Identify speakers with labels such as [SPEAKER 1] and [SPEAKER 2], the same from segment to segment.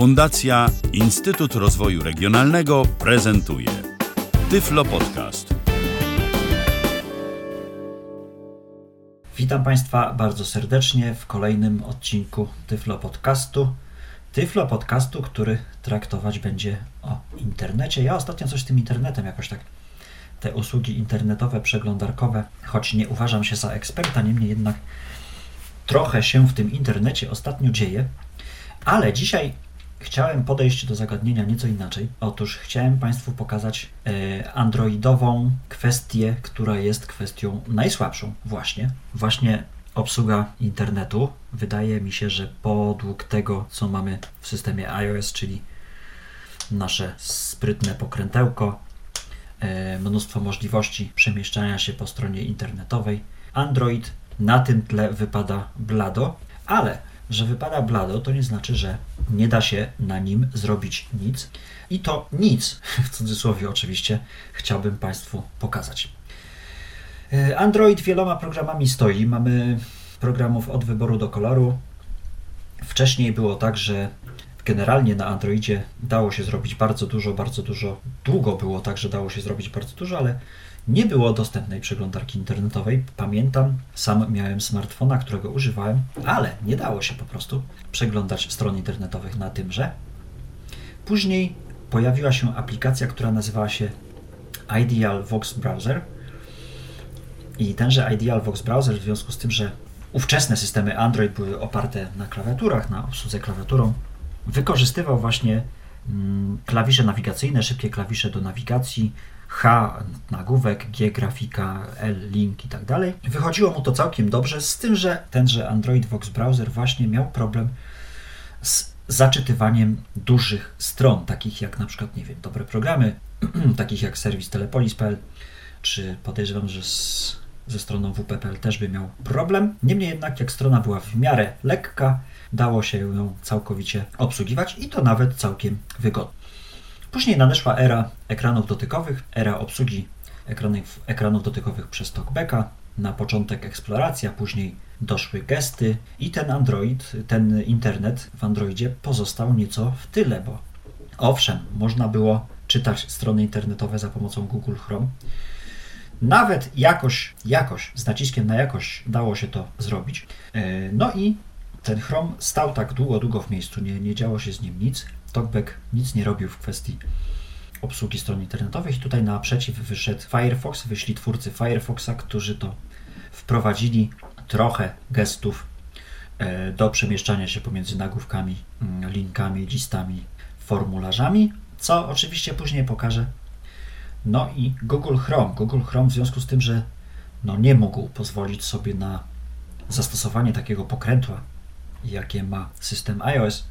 [SPEAKER 1] Fundacja Instytut Rozwoju Regionalnego prezentuje Tyflo Podcast.
[SPEAKER 2] Witam Państwa bardzo serdecznie w kolejnym odcinku Tyflo Podcastu. Tyflo Podcastu, który traktować będzie o internecie. Ja ostatnio coś z tym internetem jakoś tak te usługi internetowe, przeglądarkowe, choć nie uważam się za eksperta, niemniej jednak trochę się w tym internecie ostatnio dzieje. Ale dzisiaj chciałem podejść do zagadnienia nieco inaczej. Otóż chciałem Państwu pokazać e, androidową kwestię, która jest kwestią najsłabszą właśnie. Właśnie obsługa internetu. Wydaje mi się, że podług tego, co mamy w systemie iOS, czyli nasze sprytne pokrętełko, e, mnóstwo możliwości przemieszczania się po stronie internetowej. Android na tym tle wypada blado, ale że wypada blado, to nie znaczy, że nie da się na nim zrobić nic. I to nic, w cudzysłowie oczywiście, chciałbym Państwu pokazać. E, Android wieloma programami stoi. Mamy programów od wyboru do koloru. Wcześniej było tak, że generalnie na Androidzie dało się zrobić bardzo dużo, bardzo dużo. Długo było tak, że dało się zrobić bardzo dużo, ale nie było dostępnej przeglądarki internetowej. Pamiętam, sam miałem smartfona, którego używałem, ale nie dało się po prostu przeglądać stron internetowych na tymże. Później pojawiła się aplikacja, która nazywała się Ideal Vox Browser. I tenże Ideal Vox Browser, w związku z tym, że ówczesne systemy Android były oparte na klawiaturach, na obsłudze klawiaturą, wykorzystywał właśnie mm, klawisze nawigacyjne, szybkie klawisze do nawigacji, H nagłówek, G grafika, L link i tak dalej. Wychodziło mu to całkiem dobrze, z tym, że tenże Android Vox Browser właśnie miał problem z zaczytywaniem dużych stron, takich jak na przykład, nie wiem, dobre programy, takich jak serwis telepolis.pl, czy podejrzewam, że z, ze stroną WP.pl też by miał problem. Niemniej jednak, jak strona była w miarę lekka, dało się ją całkowicie obsługiwać i to nawet całkiem wygodnie. Później nadeszła era ekranów dotykowych, era obsługi ekranów, ekranów dotykowych przez TalkBacka, na początek eksploracja, później doszły gesty i ten Android, ten internet w Androidzie pozostał nieco w tyle, bo owszem, można było czytać strony internetowe za pomocą Google Chrome. Nawet jakoś, jakoś, z naciskiem na jakość dało się to zrobić. E, no i ten Chrome stał tak długo, długo w miejscu, nie, nie działo się z nim nic. TalkBack nic nie robił w kwestii obsługi stron internetowych tutaj naprzeciw wyszedł Firefox, wyszli twórcy Firefoxa, którzy to wprowadzili trochę gestów e, do przemieszczania się pomiędzy nagłówkami, mm, linkami, listami, formularzami, co oczywiście później pokażę. No i Google Chrome. Google Chrome w związku z tym, że no nie mógł pozwolić sobie na zastosowanie takiego pokrętła, jakie ma system iOS,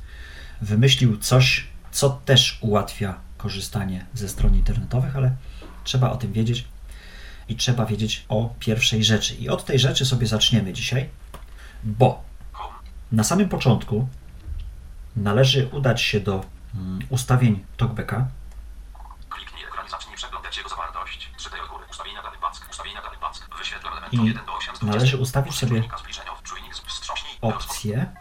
[SPEAKER 2] wymyślił coś, co też ułatwia korzystanie ze stron internetowych, ale trzeba o tym wiedzieć i trzeba wiedzieć o pierwszej rzeczy. I od tej rzeczy sobie zaczniemy dzisiaj, bo na samym początku należy udać się do mm, ustawień TalkBacka.
[SPEAKER 3] Kliknij ekran i zacznij przeglądać jego zawartość. Czytaj od góry. Ustawienia danych pack. Ustawienia danych pack. Wyświetl element
[SPEAKER 2] I
[SPEAKER 3] 1 do 8 z 20.
[SPEAKER 2] należy ustawić sobie opcję,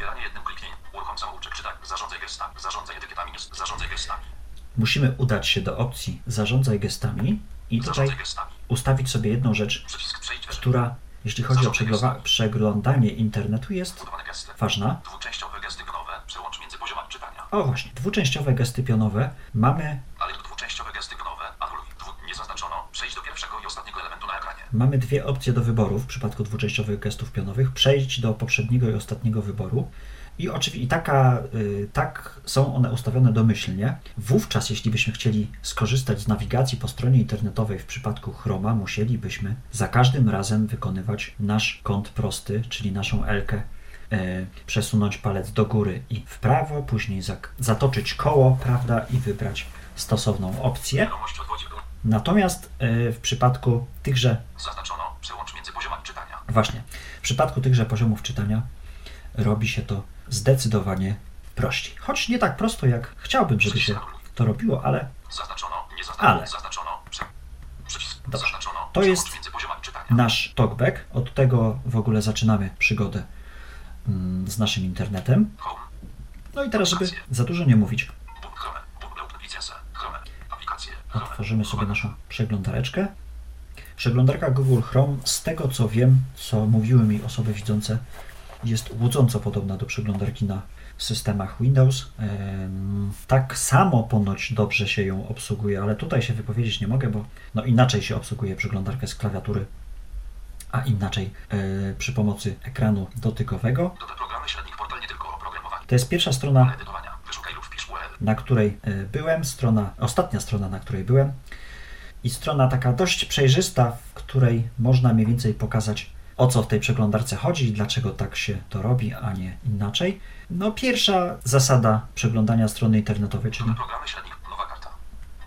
[SPEAKER 3] Wybieranie jednym kliknięciem. Uruchom samouczek. Czytaj. Zarządzaj gestami. Zarządzaj etykietami. Zarządzaj gestami.
[SPEAKER 2] musimy udać się do opcji Zarządzaj gestami i tutaj
[SPEAKER 3] Zarządzaj gestami.
[SPEAKER 2] ustawić sobie jedną rzecz,
[SPEAKER 3] Przycisk przejdź wyżej.
[SPEAKER 2] która, jeśli chodzi o przeglowa- przeglądanie internetu, jest
[SPEAKER 3] Budowane gesty.
[SPEAKER 2] ważna.
[SPEAKER 3] Dwuczęściowe gesty pionowe. Przełącz między poziomami czytania.
[SPEAKER 2] O właśnie, dwuczęściowe gesty pionowe mamy
[SPEAKER 3] Ale to dwuczęściowe gesty pionowe. Anuluj. Dwu... Nie zaznaczono. Przejdź do pierwszego i ostatniego elementu na ekranie.
[SPEAKER 2] Mamy dwie opcje do wyboru w przypadku dwuczęściowych gestów pionowych. Przejść do poprzedniego i ostatniego wyboru. I oczywiście taka, y, tak są one ustawione domyślnie. Wówczas, jeśli byśmy chcieli skorzystać z nawigacji po stronie internetowej w przypadku Chroma, musielibyśmy za każdym razem wykonywać nasz kąt prosty, czyli naszą Elkę, y, przesunąć palec do góry i w prawo, później zatoczyć koło, prawda, i wybrać stosowną opcję. Natomiast y, w przypadku tychże
[SPEAKER 3] Zaznaczono. Przełącz między poziomami czytania.
[SPEAKER 2] Właśnie. W przypadku tychże poziomów czytania robi się to zdecydowanie prościej. Choć nie tak prosto, jak chciałbym, żeby się to robiło, ale
[SPEAKER 3] Zaznaczono. Nie zaznaczono.
[SPEAKER 2] Ale.
[SPEAKER 3] Zaznaczono. Prze... Zaznaczono.
[SPEAKER 2] To jest- nasz talkback. Od tego w ogóle zaczynamy przygodę mm, z naszym internetem. No i teraz, żeby za dużo nie mówić, otworzymy sobie naszą przeglądareczkę. Przeglądarka Google Chrome, z tego co wiem, co mówiły mi osoby widzące, jest łudząco podobna do przeglądarki na systemach Windows. Tak samo ponoć dobrze się ją obsługuje, ale tutaj się wypowiedzieć nie mogę, bo no inaczej się obsługuje przeglądarkę z klawiatury, a inaczej e, przy pomocy ekranu dotykowego. To jest pierwsza strona
[SPEAKER 3] Pole edytowania. Wyszukaj lub wpisz URL.
[SPEAKER 2] Na której e, byłem, strona, ostatnia strona, na której byłem i strona taka dość przejrzysta, w której można mniej więcej pokazać o co w tej przeglądarce chodzi i dlaczego tak się to robi, a nie inaczej. No pierwsza zasada przeglądania strony internetowej, czyli
[SPEAKER 3] programy średnich. Nowa karta.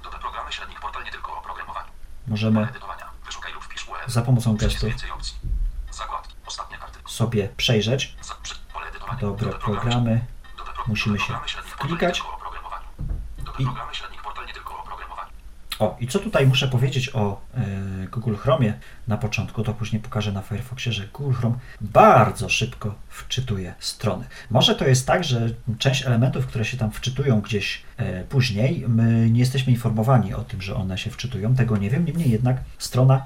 [SPEAKER 3] Doda programy średnich portal nie tylko oprogramowanie.
[SPEAKER 2] możemy za pomocą gestu sobie przejrzeć dobre programy. Musimy się wklikać.
[SPEAKER 3] Nie tylko oprogramowaniu. Doda
[SPEAKER 2] I-
[SPEAKER 3] programy średnich portal nie tylko oprogramowanie.
[SPEAKER 2] O, i co tutaj muszę powiedzieć o e, Google Chromie? Na początku, to później pokażę na Firefoxie, że Google Chrome bardzo szybko wczytuje strony. Może to jest tak, że część elementów, które się tam wczytują gdzieś e, później, my nie jesteśmy informowani o tym, że one się wczytują, tego nie wiem, niemniej jednak strona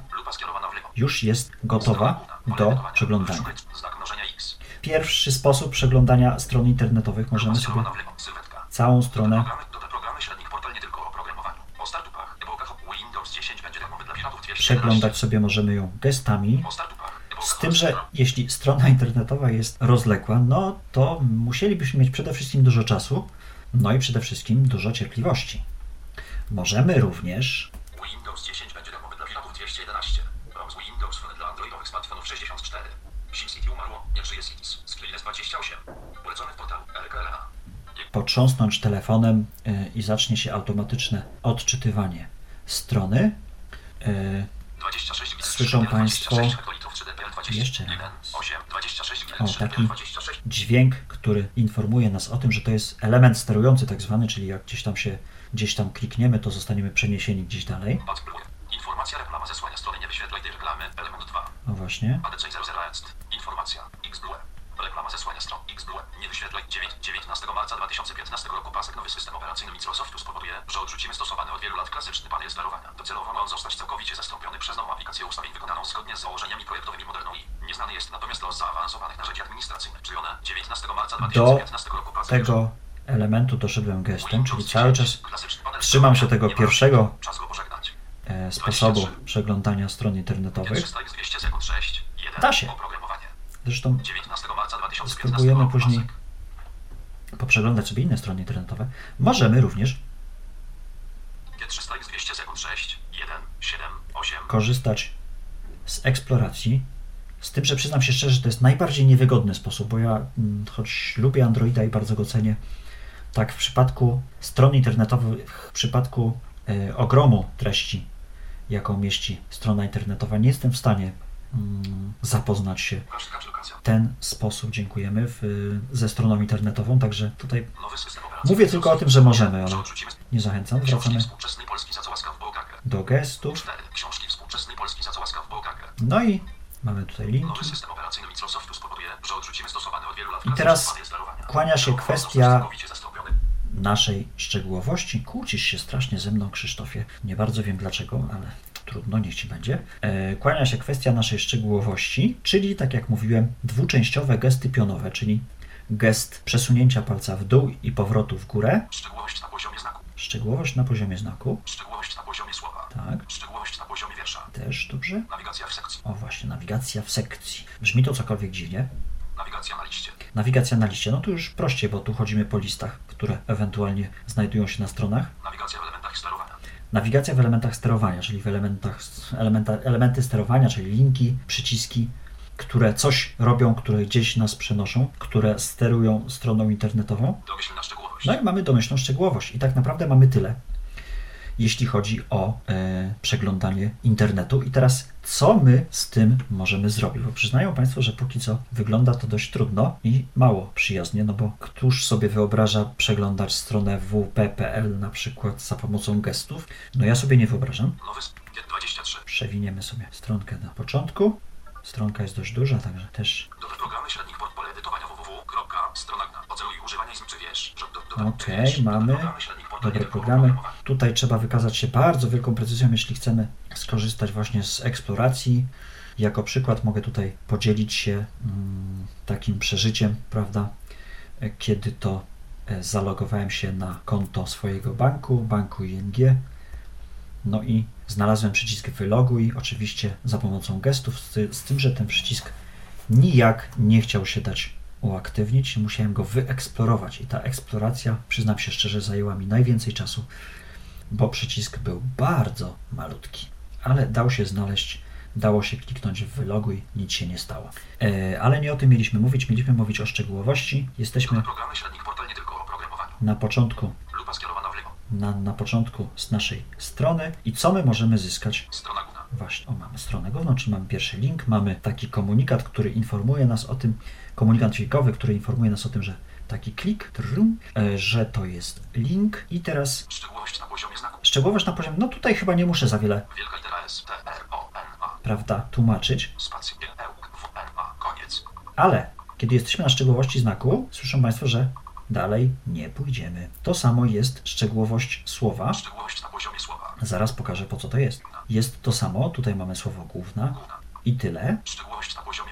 [SPEAKER 2] już jest gotowa do przeglądania. Pierwszy sposób przeglądania stron internetowych możemy sobie całą stronę przeglądać sobie możemy ją gestami. Z tym, że jeśli strona internetowa jest rozległa, no to musielibyśmy mieć przede wszystkim dużo czasu, no i przede wszystkim dużo cierpliwości. Możemy również
[SPEAKER 3] Windows 10 będzie darmowy dla piratów 211. Browse Windows Phone dla androidowych smartfonów 64. SimCity umarło, nie żyje Cities. Skrilles 28. Polecony w portalu RKLA.
[SPEAKER 2] potrząsnąć telefonem y, i zacznie się automatyczne odczytywanie strony.
[SPEAKER 3] 26 bit
[SPEAKER 2] Słyszą
[SPEAKER 3] 3D,
[SPEAKER 2] państwo
[SPEAKER 3] 26 hektolitrów 3DPL 20,
[SPEAKER 2] jeszcze
[SPEAKER 3] 1,
[SPEAKER 2] raz.
[SPEAKER 3] 8, 26 bit
[SPEAKER 2] O,
[SPEAKER 3] 3DPL
[SPEAKER 2] taki
[SPEAKER 3] 26.
[SPEAKER 2] Dźwięk, który informuje nas o tym, że to jest element sterujący tak zwany, czyli jak gdzieś tam się gdzieś tam klikniemy, to zostaniemy przeniesieni gdzieś dalej.
[SPEAKER 3] Informacja reklama strony nie wyświetlaj tej reklamy. Element 2.
[SPEAKER 2] O właśnie.
[SPEAKER 3] ADC 00 jest. Informacja. Reklama zesłania stron. XBLUE. Nie wyświetlaj 9, 19 marca 2015 roku pasek nowy system operacyjny Microsoftu spowoduje, że odrzucimy stosowany od wielu lat klasyczny panel sterowania. Docelowo ma on zostać całkowicie zastąpiony przez nową aplikację ustawień wykonaną zgodnie z założeniami projektowymi moderną i nieznany jest natomiast los zaawansowanych narzędzi administracyjnych. Czyli one 19 marca 2015 roku pasek
[SPEAKER 2] Tego elementu doszedłem gestem, czyli cały
[SPEAKER 3] 10,
[SPEAKER 2] czas trzymam się tego pierwszego e, sposobu przeglądania stron internetowych.
[SPEAKER 3] 300 jest 200 sekund 6. 1.
[SPEAKER 2] Da się. Zresztą
[SPEAKER 3] 19 marca 2015
[SPEAKER 2] spróbujemy później poprzeglądać sobie inne strony internetowe. Możemy również
[SPEAKER 3] G300 jest 200 sekund 6. 1, 7, 8.
[SPEAKER 2] korzystać z eksploracji. Z tym, że przyznam się szczerze, że to jest najbardziej niewygodny sposób, bo ja, mm, choć lubię Androida i bardzo go cenię, tak w przypadku stron internetowych, w przypadku e, ogromu treści, jaką mieści strona internetowa, nie jestem w stanie zapoznać się w ten sposób. Dziękujemy w, ze stroną internetową, także tutaj mówię tylko o tym, że możemy, ale nie zachęcam. Wracamy do gestów.
[SPEAKER 3] 4. Książki współczesnej Polski za co łaskaw Bogagę.
[SPEAKER 2] No i mamy tutaj linki. I teraz kłania się kwestia naszej szczegółowości. Kłócisz się strasznie ze mną, Krzysztofie. Nie bardzo wiem dlaczego, ale trudno, niech ci będzie. E, kłania się kwestia naszej szczegółowości, czyli tak jak mówiłem, dwuczęściowe gesty pionowe, czyli gest przesunięcia palca w dół i powrotu w górę,
[SPEAKER 3] Szczegółowość na poziomie znaku.
[SPEAKER 2] szczegółowość na poziomie znaku,
[SPEAKER 3] Szczegółowość na poziomie słowa.
[SPEAKER 2] tak,
[SPEAKER 3] Szczegółowość na poziomie wiersza.
[SPEAKER 2] też dobrze.
[SPEAKER 3] Nawigacja w sekcji.
[SPEAKER 2] O właśnie, nawigacja w sekcji. Brzmi to cokolwiek dziwnie.
[SPEAKER 3] Nawigacja na liście.
[SPEAKER 2] Nawigacja na liście, no tu już prościej, bo tu chodzimy po listach, które ewentualnie znajdują się na stronach.
[SPEAKER 3] Nawigacja w elementach sterowania.
[SPEAKER 2] Nawigacja w elementach sterowania, czyli w elementach, elementa, elementy sterowania, czyli linki, przyciski, które coś robią, które gdzieś nas przenoszą, które sterują stroną internetową.
[SPEAKER 3] Domyślna szczegółowość.
[SPEAKER 2] No i mamy domyślną szczegółowość. I tak naprawdę mamy tyle. Jeśli chodzi o e, przeglądanie internetu. I teraz, co my z tym możemy zrobić? Bo przyznają Państwo, że póki co wygląda to dość trudno i mało przyjaznie, no bo któż sobie wyobraża przeglądać stronę wp.pl na przykład za pomocą gestów? No ja sobie nie wyobrażam.
[SPEAKER 3] Nowy s- 23.
[SPEAKER 2] Przewiniemy sobie stronkę na początku. Stronka jest dość duża, także też
[SPEAKER 3] Dobre programy średnich edytowania www. Strona używanie i czy wiesz,
[SPEAKER 2] Okej,
[SPEAKER 3] wiesz,
[SPEAKER 2] mamy
[SPEAKER 3] programy średnich edytowania
[SPEAKER 2] programy. Tutaj trzeba wykazać się bardzo wielką precyzją, jeśli chcemy skorzystać właśnie z eksploracji. Jako przykład mogę tutaj podzielić się mm, takim przeżyciem, prawda, kiedy to e, zalogowałem się na konto swojego banku, banku ING. No i znalazłem przycisk wyloguj, oczywiście za pomocą gestów, z tym, że ten przycisk nijak nie chciał się dać uaktywnić, musiałem go wyeksplorować i ta eksploracja, przyznam się szczerze, zajęła mi najwięcej czasu, bo przycisk był bardzo malutki, ale dał się znaleźć, dało się kliknąć w wyloguj, nic się nie stało. E, ale nie o tym mieliśmy mówić, mieliśmy mówić o szczegółowości. Jesteśmy na początku, na, na początku z naszej strony. I co my możemy zyskać?
[SPEAKER 3] Strona główna.
[SPEAKER 2] Właśnie, o, mamy stronę główną, czyli mamy pierwszy link, mamy taki komunikat, który informuje nas o tym, komunikat dźwiękowy, który informuje nas o tym, że taki klik, trum, e, że to jest link i teraz
[SPEAKER 3] Szczegółowość na poziomie znaku.
[SPEAKER 2] szczegółowość na poziomie, no tutaj chyba nie muszę za wiele,
[SPEAKER 3] Wielka litera S, T, R, O, N, A.
[SPEAKER 2] prawda, tłumaczyć,
[SPEAKER 3] Spacja, E, U, W, N, A. Koniec.
[SPEAKER 2] ale kiedy jesteśmy na szczegółowości znaku, słyszą Państwo, że dalej nie pójdziemy. To samo jest szczegółowość słowa,
[SPEAKER 3] Szczegółowość na poziomie słowa.
[SPEAKER 2] zaraz pokażę po co to jest. Jest to samo, tutaj mamy słowo główna
[SPEAKER 3] Główna.
[SPEAKER 2] i tyle.
[SPEAKER 3] Szczegółowość na poziomie.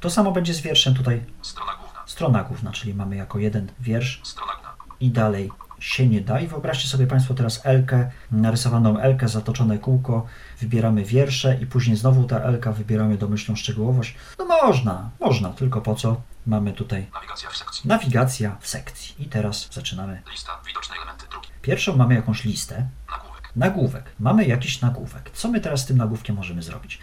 [SPEAKER 2] To samo będzie z wierszem tutaj
[SPEAKER 3] Strona główna.
[SPEAKER 2] strona główna, czyli mamy jako jeden wiersz
[SPEAKER 3] Strona główna.
[SPEAKER 2] i dalej się nie da. I wyobraźcie sobie Państwo teraz Elkę, narysowaną Elkę, zatoczone kółko, wybieramy wiersze i później znowu ta Elka wybieramy domyślną szczegółowość. No można, można, tylko po co? Mamy tutaj
[SPEAKER 3] Nawigacja w sekcji.
[SPEAKER 2] nawigacja w sekcji. I teraz zaczynamy.
[SPEAKER 3] Lista. Widoczne elementy. Drugi.
[SPEAKER 2] Pierwszą mamy jakąś listę,
[SPEAKER 3] Nagłówek.
[SPEAKER 2] nagłówek. Mamy jakiś nagłówek. Co my teraz z tym nagłówkiem możemy zrobić?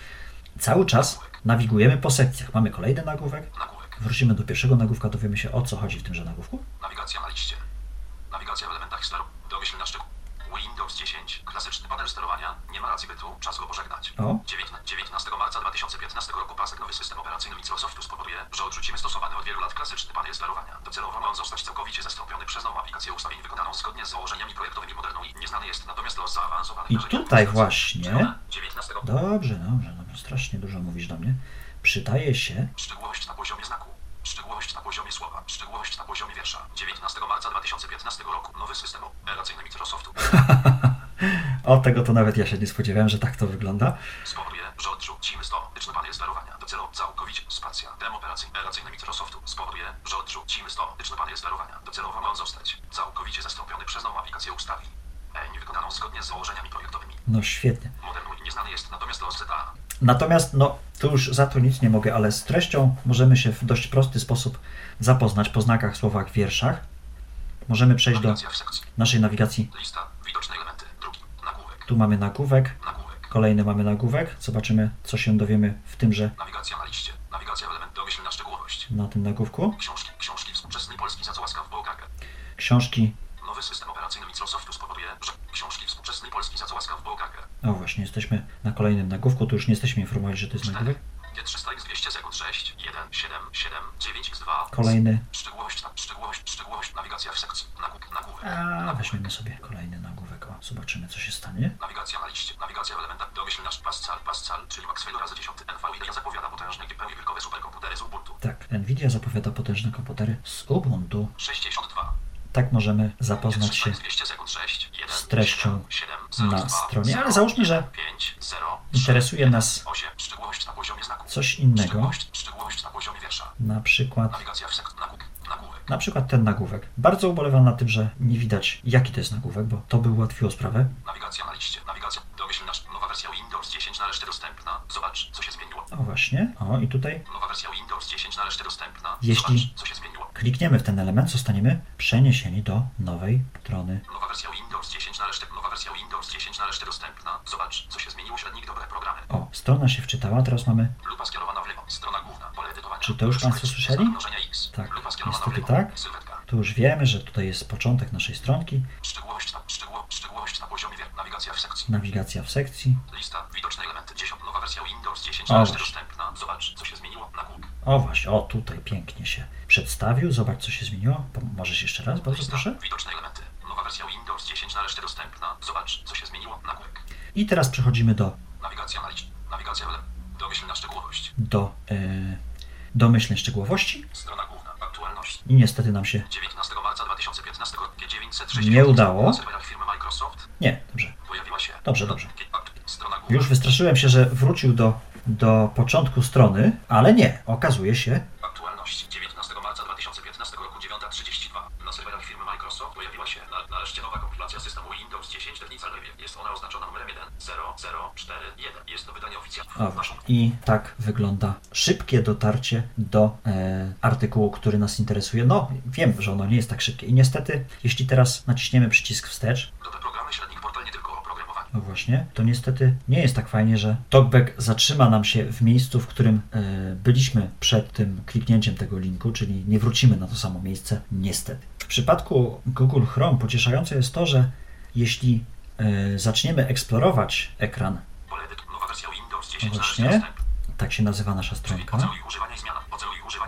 [SPEAKER 2] Cały czas nawigujemy po sekcjach. Mamy kolejny nagłówek.
[SPEAKER 3] Nagłówek.
[SPEAKER 2] Wrócimy do pierwszego nagłówka, dowiemy się o co chodzi w tymże nagłówku.
[SPEAKER 3] Nawigacja na liście. Nawigacja w elementach steru. Domyśl na szczegół. Windows 10. Klasyczny panel sterowania. Nie ma racji bytu. Czas go pożegnać.
[SPEAKER 2] O.
[SPEAKER 3] 19 19 marca 2015 roku pasek nowy system operacyjny Microsoftu spowoduje, że odrzucimy stosowany od wielu lat klasyczny panel sterowania. Docelowo ma on zostać całkowicie zastąpiony przez nową aplikację ustawień wykonaną zgodnie z założeniami projektowymi moderną i nieznany jest natomiast los zaawansowanych
[SPEAKER 2] I tutaj właśnie-
[SPEAKER 3] Strona 19
[SPEAKER 2] Dobrze, dobrze, dobrze. Strasznie dużo mówisz do mnie. Przydaje się.
[SPEAKER 3] Szczegółowość na poziomie znaku. Szczegółowość na poziomie słowa. Szczegółowość na poziomie wiersza. 19 marca 2015 roku. Nowy system operacyjny Microsoftu
[SPEAKER 2] O tego to nawet ja się nie spodziewałem, że tak to wygląda.
[SPEAKER 3] spowoduje, że odrzucimy stotyczny panel sterowania. Docelowo całkowicie spacja. Dem operacyjny operacyjny Microsoftu spowoduje, że odrzucimy stotyczny panel sterowania. Docelowo ma on zostać całkowicie zastąpiony przez nową aplikację ustawień. E, wykonaną zgodnie z założeniami projektowymi.
[SPEAKER 2] No świetnie.
[SPEAKER 3] Modernu i nieznany jest natomiast los ZA.
[SPEAKER 2] Natomiast, no, tu już za to nic nie mogę, ale z treścią możemy się w dość prosty sposób zapoznać po znakach, słowach, wierszach. Możemy przejść do
[SPEAKER 3] w
[SPEAKER 2] naszej nawigacji.
[SPEAKER 3] Lista. Widoczne elementy. Drugi. Nagłówek.
[SPEAKER 2] Tu mamy nagłówek, kolejny mamy nagłówek. Zobaczymy, co się dowiemy w tymże,
[SPEAKER 3] Nawigacja na liście. Nawigacja w element. Domyślna szczegółowość.
[SPEAKER 2] na tym nagłówku.
[SPEAKER 3] Książki, książki współczesnej Polski Bogagę.
[SPEAKER 2] Książki.
[SPEAKER 3] Nowy system operacyjny Microsoftu spowoduje, że książki współczesnej Polski za co łaskaw Bogagę.
[SPEAKER 2] O, właśnie, jesteśmy na kolejnym nagłówku. Tu już nie jesteśmy informowani, że to jest nagłówek.
[SPEAKER 3] G300 200 sekund 6, 1, 7, 7, 9 x 2.
[SPEAKER 2] Kolejny.
[SPEAKER 3] Szczegółowość, szczegółowość, szczegółowość, nawigacja w sekcji. Nagłówek, nagłówek.
[SPEAKER 2] A, weźmiemy sobie kolejny nagłówek. O, zobaczymy, co się stanie.
[SPEAKER 3] Nawigacja na liście. Nawigacja w elementach. Pascal, Pascal, czyli Maxwell razy 10 NVIDIA zapowiada potężne i pełni wielkowe superkomputery z Ubuntu.
[SPEAKER 2] Tak, Nvidia zapowiada potężne komputery z Ubuntu.
[SPEAKER 3] 62.
[SPEAKER 2] Tak możemy zapoznać się
[SPEAKER 3] 200 sekund 6, 1,
[SPEAKER 2] z treścią
[SPEAKER 3] 7, 0,
[SPEAKER 2] na
[SPEAKER 3] 2,
[SPEAKER 2] stronie,
[SPEAKER 3] 0,
[SPEAKER 2] ale załóżmy, że
[SPEAKER 3] 5, 0,
[SPEAKER 2] interesuje nas
[SPEAKER 3] 8. Szczegółowość na poziomie znaku.
[SPEAKER 2] coś innego,
[SPEAKER 3] na
[SPEAKER 2] przykład, na przykład ten nagłówek. Bardzo ubolewam na tym, że nie widać jaki to jest nagłówek, bo to by ułatwiło sprawę.
[SPEAKER 3] Nawigacja na liście. Nawigacja. Domyśl nasz. Nowa wersja Windows 10 na resztę dostępna. Zobacz, co się zmieniło.
[SPEAKER 2] O właśnie, o i tutaj
[SPEAKER 3] Nowa wersja Windows 10 na resztę dostępna.
[SPEAKER 2] Jeśli-
[SPEAKER 3] Zobacz, co się zmieniło.
[SPEAKER 2] Klikniemy w ten element, zostaniemy przeniesieni do nowej strony.
[SPEAKER 3] Nowa wersja Windows 10 na resztę. Nowa wersja Windows 10 na resztę dostępna. Zobacz, co się zmieniło. Średnik dobre programy.
[SPEAKER 2] O, strona się wczytała, teraz mamy
[SPEAKER 3] Lupa skierowana w lewo. Strona główna. Pole edytowania.
[SPEAKER 2] Czy to już. Państwo słyszeli? Tak, niestety tak. Tu już wiemy, że tutaj jest początek naszej stronki.
[SPEAKER 3] Szczegółowość na, szczegóło, szczegółowość na poziomie wier, nawigacja w sekcji.
[SPEAKER 2] nawigacja w sekcji.
[SPEAKER 3] Lista. Widoczne elementy. 10. Nowa wersja Windows 10
[SPEAKER 2] O,
[SPEAKER 3] na
[SPEAKER 2] właśnie.
[SPEAKER 3] dostępna. Zobacz, co się zmieniło. Nagłówek.
[SPEAKER 2] O właśnie, o tutaj pięknie się przedstawił. Zobacz, co się zmieniło. Możesz jeszcze raz, bardzo proszę.
[SPEAKER 3] Widoczne elementy. Nowa wersja Windows 10 na resztę dostępna. Zobacz, co się zmieniło. Nagłówek.
[SPEAKER 2] I teraz przechodzimy do,
[SPEAKER 3] Nawigacja na. Nawigacja. Domyślna szczegółowość.
[SPEAKER 2] do e, domyślnej szczegółowości.
[SPEAKER 3] Strona główna. Aktualność.
[SPEAKER 2] I niestety nam się
[SPEAKER 3] 19 marca 2015 roku. G906.
[SPEAKER 2] Nie udało. Nie, dobrze.
[SPEAKER 3] pojawiła się.
[SPEAKER 2] Dobrze, dobrze. Już wystraszyłem się, że wrócił do, do początku strony, ale nie. Okazuje się,
[SPEAKER 3] Aktualność 19 marca 2015 roku 9.32. Na serwerach firmy Microsoft pojawiła się na, nareszcie nowa kompilacja systemu Windows 10 Technical Review. Jest ona oznaczona numerem 1.0.0.4.1. Jest to wydanie oficjalne.
[SPEAKER 2] O, właśnie. I tak wygląda szybkie dotarcie do e, artykułu, który nas interesuje. No, wiem, że ono nie jest tak szybkie. I niestety, jeśli teraz naciśniemy przycisk wstecz,
[SPEAKER 3] Nowe programy średnich portal nie tylko o programowaniu.
[SPEAKER 2] no właśnie, to niestety nie jest tak fajnie, że talkback zatrzyma nam się w miejscu, w którym e, byliśmy przed tym kliknięciem tego linku, czyli nie wrócimy na to samo miejsce, niestety. W przypadku Google Chrome pocieszające jest to, że jeśli e, zaczniemy eksplorować ekran,
[SPEAKER 3] Pole edytu. Nowa wersja Windows 10 nareszcie
[SPEAKER 2] właśnie.
[SPEAKER 3] dostępna.
[SPEAKER 2] tak się nazywa nasza stronka,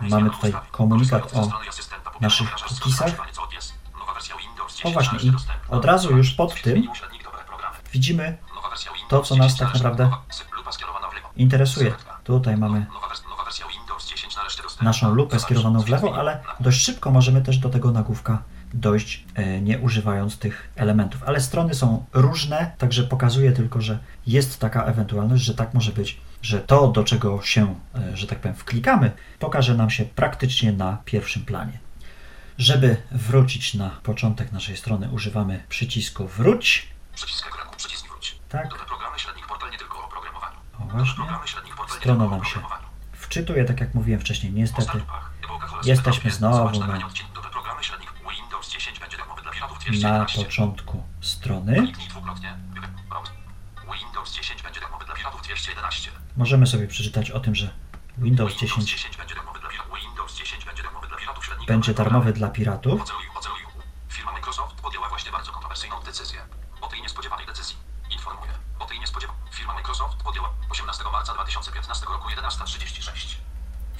[SPEAKER 2] Mamy tutaj komunikat o naszych cookiesach.
[SPEAKER 3] na używanie, co jest. Nowa wersja Windows 10
[SPEAKER 2] O właśnie, i od razu już pod tym widzimy to, co nas
[SPEAKER 3] 10
[SPEAKER 2] tak naprawdę interesuje.
[SPEAKER 3] Sylwetka.
[SPEAKER 2] Tutaj mamy
[SPEAKER 3] Nowa, wers- nowa wersja Windows 10 nareszcie dostępna.
[SPEAKER 2] naszą lupę skierowaną w lewo, ale dość szybko możemy też do tego nagłówka dojść, e, nie używając tych elementów. Ale strony są różne, także pokazuje tylko, że jest taka ewentualność, że tak może być, że to, do czego się, e, że tak powiem, wklikamy, pokaże nam się praktycznie na pierwszym planie. Żeby wrócić na początek naszej strony, używamy przycisku wróć.
[SPEAKER 3] Przycisk ekranu, przycisk wróć.
[SPEAKER 2] Tak,
[SPEAKER 3] Nowe programy średnich portal nie tylko o programowaniu.
[SPEAKER 2] o właśnie. Strona nam się wczytuje, tak jak mówiłem wcześniej, niestety. Jesteśmy znowu na-
[SPEAKER 3] nagranie odcinku. Nowe programy średnich Windows 10 będzie darmowy dla piratów
[SPEAKER 2] na
[SPEAKER 3] 211.
[SPEAKER 2] początku strony.
[SPEAKER 3] Kliknij dwukrotnie. Browse. Windows 10 będzie darmowy dla piratów 211.
[SPEAKER 2] Możemy sobie przeczytać o tym, że Windows 10
[SPEAKER 3] będzie darmowy dla piratów. Windows 10 będzie darmowy dla piratów średnich.
[SPEAKER 2] będzie
[SPEAKER 3] Nowe
[SPEAKER 2] darmowy
[SPEAKER 3] programy.
[SPEAKER 2] dla piratów.
[SPEAKER 3] Poceluj, poceluj. Firma Microsoft podjęła właśnie bardzo kontrowersyjną decyzję. O tej niespodziewanej decyzji. Informuję. O tej niespodziewanej. Firma Microsoft podjęła 18 marca 2015 roku 11.36.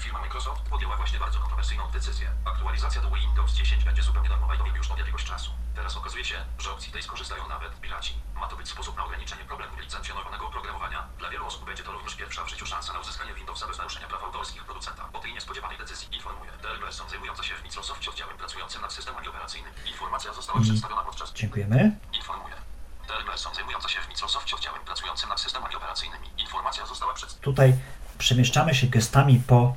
[SPEAKER 3] Firma Microsoft podjęła właśnie bardzo kontrowersyjną decyzję. Aktualizacja do Windows 10 będzie zupełnie darmowa i już od jakiegoś czasu. Teraz okazuje się, że opcji tej skorzystają nawet piraci. Ma to być sposób na ograniczenie problemów licencjonowanego oprogramowania. Dla wielu osób będzie to również pierwsza w życiu szansa na uzyskanie Windowsa bez naruszenia praw autorskich producenta. O tej niespodziewanej decyzji informuje. Dell Person zajmująca się w Microsoftie oddziałem pracującym nad systemami operacyjnymi. Informacja została
[SPEAKER 2] I-
[SPEAKER 3] przedstawiona podczas...
[SPEAKER 2] Dziękujemy.
[SPEAKER 3] Informuje. Dell Person zajmująca się w Microsoftie oddziałem pracującym nad systemami operacyjnymi. Informacja została przedstawiona...
[SPEAKER 2] Tutaj przemieszczamy się gestami po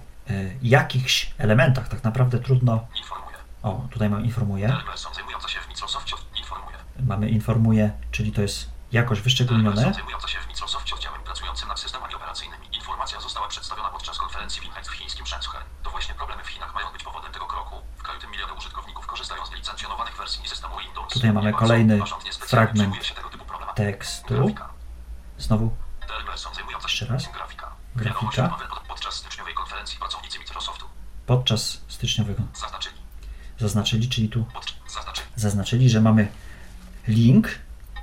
[SPEAKER 2] jakichś elementach. Tak naprawdę trudno.
[SPEAKER 3] Informuje.
[SPEAKER 2] O, tutaj mam informuję.
[SPEAKER 3] Informuje.
[SPEAKER 2] Mamy informuję, czyli to jest jakoś wyszczególnione.
[SPEAKER 3] Person zajmująca się w Microsoftie oddziałem pracującym nad systemami operacyjnymi. Informacja została przedstawiona podczas konferencji Winheim w chińskim Shenzhen. To właśnie problemy w Chinach mają być powodem tego kroku. W kraju tym miliony użytkowników korzystają z licencjonowanych wersji systemu Windows.
[SPEAKER 2] Tutaj mamy kolejny fragment tekstu. Znowu Jeszcze raz.
[SPEAKER 3] Pod- podczas styczniowej konferencji pracownicy Microsoftu
[SPEAKER 2] podczas styczniowego
[SPEAKER 3] zaznaczyli.
[SPEAKER 2] zaznaczyli, czyli tu.
[SPEAKER 3] Zaznaczyli.
[SPEAKER 2] zaznaczyli, że mamy link.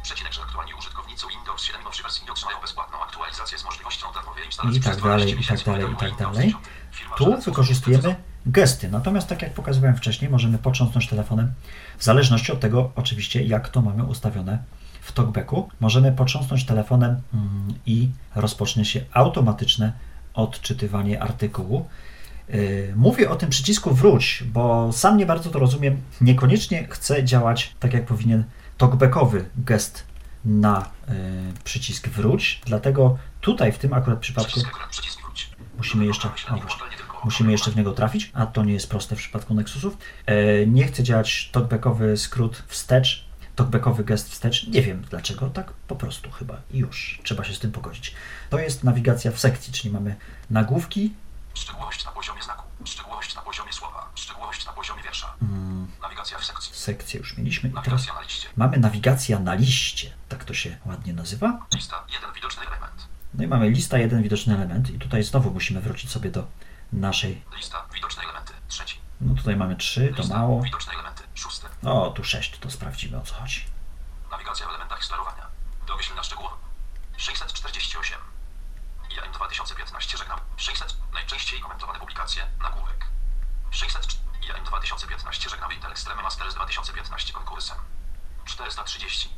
[SPEAKER 3] Przecinek, że aktualni użytkownicy Windows 7 nowszej wersji otrzymają bezpłatną aktualizację z możliwością darmowej instalacji
[SPEAKER 2] I tak
[SPEAKER 3] przez
[SPEAKER 2] dalej,
[SPEAKER 3] 12
[SPEAKER 2] i tak dalej, i tak dalej.
[SPEAKER 3] 10. Firma
[SPEAKER 2] Tu wykorzystujemy gesty. Natomiast, tak jak pokazywałem wcześniej, możemy potrząsnąć telefonem w zależności od tego, oczywiście, jak to mamy ustawione w talkbacku. Możemy potrząsnąć telefonem mm, i rozpocznie się automatyczne odczytywanie artykułu. Yy, Mówię o tym przycisku wróć, bo sam nie bardzo to rozumiem. Niekoniecznie chcę działać tak, jak powinien talkbackowy gest na yy, przycisk wróć, dlatego tutaj w tym akurat przypadku musimy jeszcze, o, musimy jeszcze w niego trafić, a to nie jest proste w przypadku Nexusów. E, nie chcę działać talkbackowy skrót wstecz, talkbackowy gest wstecz. Nie wiem dlaczego, tak po prostu chyba już trzeba się z tym pogodzić. To jest nawigacja w sekcji, czyli mamy nagłówki,
[SPEAKER 3] Szczegółowość na poziomie znaku. Szczegółowość na poziomie słowa. Szczegółowość na poziomie wiersza.
[SPEAKER 2] mm,
[SPEAKER 3] Nawigacja w sekcji.
[SPEAKER 2] sekcję już mieliśmy i teraz
[SPEAKER 3] Nawigacja na liście.
[SPEAKER 2] mamy nawigacja na liście, tak to się ładnie nazywa.
[SPEAKER 3] Lista. Jeden widoczny element.
[SPEAKER 2] No i mamy lista, jeden widoczny element i tutaj znowu musimy wrócić sobie do naszej,
[SPEAKER 3] Lista. Widoczne elementy. Trzeci.
[SPEAKER 2] no tutaj mamy trzy, to
[SPEAKER 3] Lista.
[SPEAKER 2] mało.
[SPEAKER 3] Widoczne elementy. Szósty.
[SPEAKER 2] O, tu sześć, to sprawdzimy o co chodzi.
[SPEAKER 3] Nawigacja w elementach sterowania. Domyślna szczegółowa. 648. IAM 2015 żegnam. 600. Najczęściej komentowane publikacje. Nagłówek. 600. IAM 2015 żegnam Intel Extreme Masters 2015 konkursem. 430.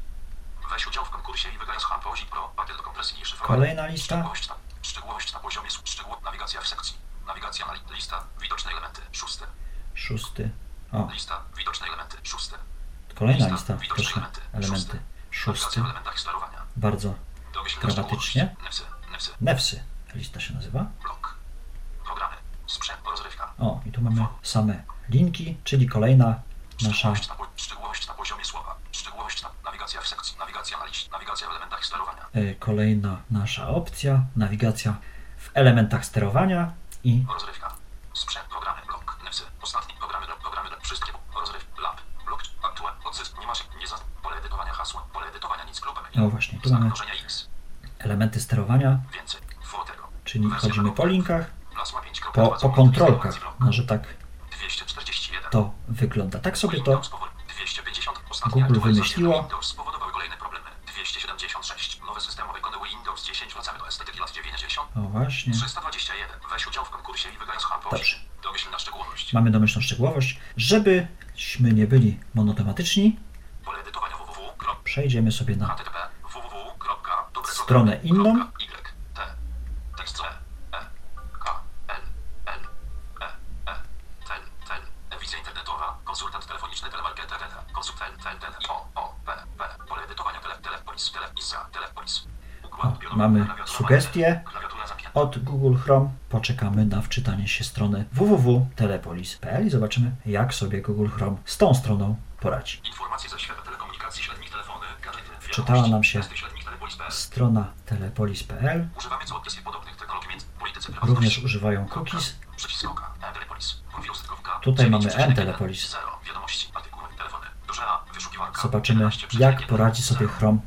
[SPEAKER 3] Weź udział w konkursie i wygraj z Hampozi Pro pakiet do kompresji i szyfrowania.
[SPEAKER 2] Kolejna lista.
[SPEAKER 3] Szczegółowość na, szczegółowość na poziomie szczegół, nawigacja w sekcji. Nawigacja na li, lista, widoczne elementy, szóste.
[SPEAKER 2] Szósty. O,
[SPEAKER 3] Lista, widoczne elementy, szóste.
[SPEAKER 2] kolejna lista.
[SPEAKER 3] widoczne
[SPEAKER 2] Proszę.
[SPEAKER 3] elementy.
[SPEAKER 2] Szósty. Bardzo
[SPEAKER 3] szczegółowość. Nefsy, nefsy,
[SPEAKER 2] Nefsy. Lista się nazywa.
[SPEAKER 3] blok. Programy, sprzęt, rozrywka.
[SPEAKER 2] O, i tu mamy same linki, czyli kolejna nasza
[SPEAKER 3] Szczegółowość na, poziomie słowa. Szczegółowość na nawigacja w sekcji. Nawigacja na liście. Nawigacja w elementach sterowania.
[SPEAKER 2] y, kolejna nasza opcja, nawigacja w elementach sterowania i
[SPEAKER 3] Rozrywka. Sprzęt, programy, blok, nefsy. Ostatni, programy, blok, programy, blok, wszystkie, rozryw, lab, blok, aktual, odzysk, nie masz, nie za, pole edytowania hasła, pole edytowania nic, klubem,
[SPEAKER 2] No właśnie, tu mamy-
[SPEAKER 3] x,
[SPEAKER 2] elementy sterowania, czyli chodzimy po linkach,
[SPEAKER 3] Plasma 5.
[SPEAKER 2] po, po kontrolkach, może tak
[SPEAKER 3] 241.
[SPEAKER 2] to wygląda. Tak sobie to
[SPEAKER 3] Windows powol- 250. Ostatnie
[SPEAKER 2] Google wymyśliło.
[SPEAKER 3] do Windows spowodowały kolejne problemy. 276. Nowe systemy wykonały Windows 10. Wracamy do estetyki lat 90.
[SPEAKER 2] O właśnie,
[SPEAKER 3] 321. Weź udział w konkursie i.
[SPEAKER 2] Dobrze.
[SPEAKER 3] Domyślna szczegółowość.
[SPEAKER 2] mamy domyślną szczegółowość. Żebyśmy nie byli monotematyczni, przejdziemy sobie na. Stronę inną.
[SPEAKER 3] Konsultant telefoniczny. Telemarketer. Konsultant. O. O. P. P. Pole edytowania. Tele. Telepolis. Telepolis.
[SPEAKER 2] Mamy sugestie. od Google Chrome. Poczekamy na wczytanie się strony www.telepolis.pl i zobaczymy, jak sobie Google Chrome z tą stroną poradzi.
[SPEAKER 3] Informacje ze świata telekomunikacji, średnich telefony, gadżety,
[SPEAKER 2] Wczytała nam się. Strona telepolis.pl.
[SPEAKER 3] Używamy podobnych technologii między polityce
[SPEAKER 2] Również używają cookies.
[SPEAKER 3] Przycisk oka, użytkownika.
[SPEAKER 2] Tutaj mamy
[SPEAKER 3] 9,1,
[SPEAKER 2] e-telepolis.
[SPEAKER 3] 0, wiadomości, artykuły, telefony, duże A, wyszukiwarka.
[SPEAKER 2] Zobaczymy,
[SPEAKER 3] 11,1,
[SPEAKER 2] jak poradzi sobie
[SPEAKER 3] 0.
[SPEAKER 2] Chrome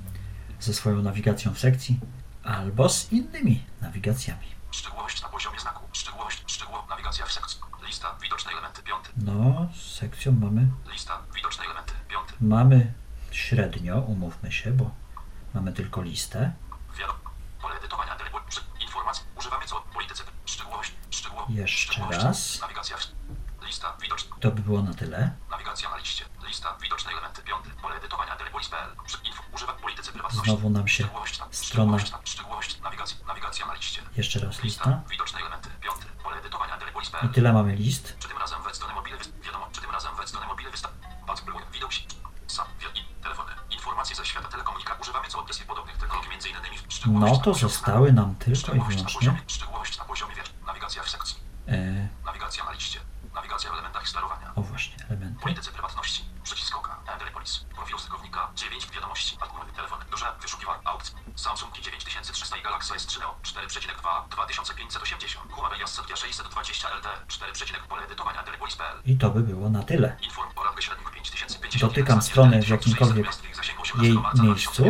[SPEAKER 2] ze swoją nawigacją w sekcji albo z innymi nawigacjami.
[SPEAKER 3] Szczegółowość na poziomie znaku, szczegółowość, szczegółowa, nawigacja w sekcji. Lista, widoczne elementy, piąty.
[SPEAKER 2] No, z sekcją mamy,
[SPEAKER 3] Lista, widoczne elementy, piąty.
[SPEAKER 2] mamy średnio, umówmy się, bo mamy tylko listę.
[SPEAKER 3] Wiado, pole edytowania, telefon, przy, informacje, używamy co polityce, szczegółowość, szczegółowo,
[SPEAKER 2] Jeszcze raz.
[SPEAKER 3] Nawigacja w, lista, widoczna,
[SPEAKER 2] To by było na tyle.
[SPEAKER 3] Nawigacja na liście. Lista, widoczne elementy, piąty. Pole edytowania, telepolis.pl. Przy- Info, używa polityce prywatności.
[SPEAKER 2] Znowu nam się strona-
[SPEAKER 3] Szczegółowość, na- szczegółowość, nawigacja, nawigacja na liście.
[SPEAKER 2] Jeszcze raz
[SPEAKER 3] Lista,
[SPEAKER 2] lista.
[SPEAKER 3] widoczne elementy, piąty. Pole edytowania,
[SPEAKER 2] I tyle mamy list. No to zostały nam tylko i wyłącznie e,
[SPEAKER 3] Nawigacja na liście. Nawigacja w elementach sterowania.
[SPEAKER 2] o właśnie, elementy.
[SPEAKER 3] Polityce prywatności. Przycisk oka. Profil użytkownika. 9 wiadomości. Telefon. Duże. Aukcje. Samsung i9300 i Galaxy S3 Neo 4,2 2580. Huawei Assetia 620 LT 4, pole edytowania.
[SPEAKER 2] I to by było na tyle.
[SPEAKER 3] Inform o rangę średnich 5050.
[SPEAKER 2] Dotykam strony w jakimkolwiek jej miejscu,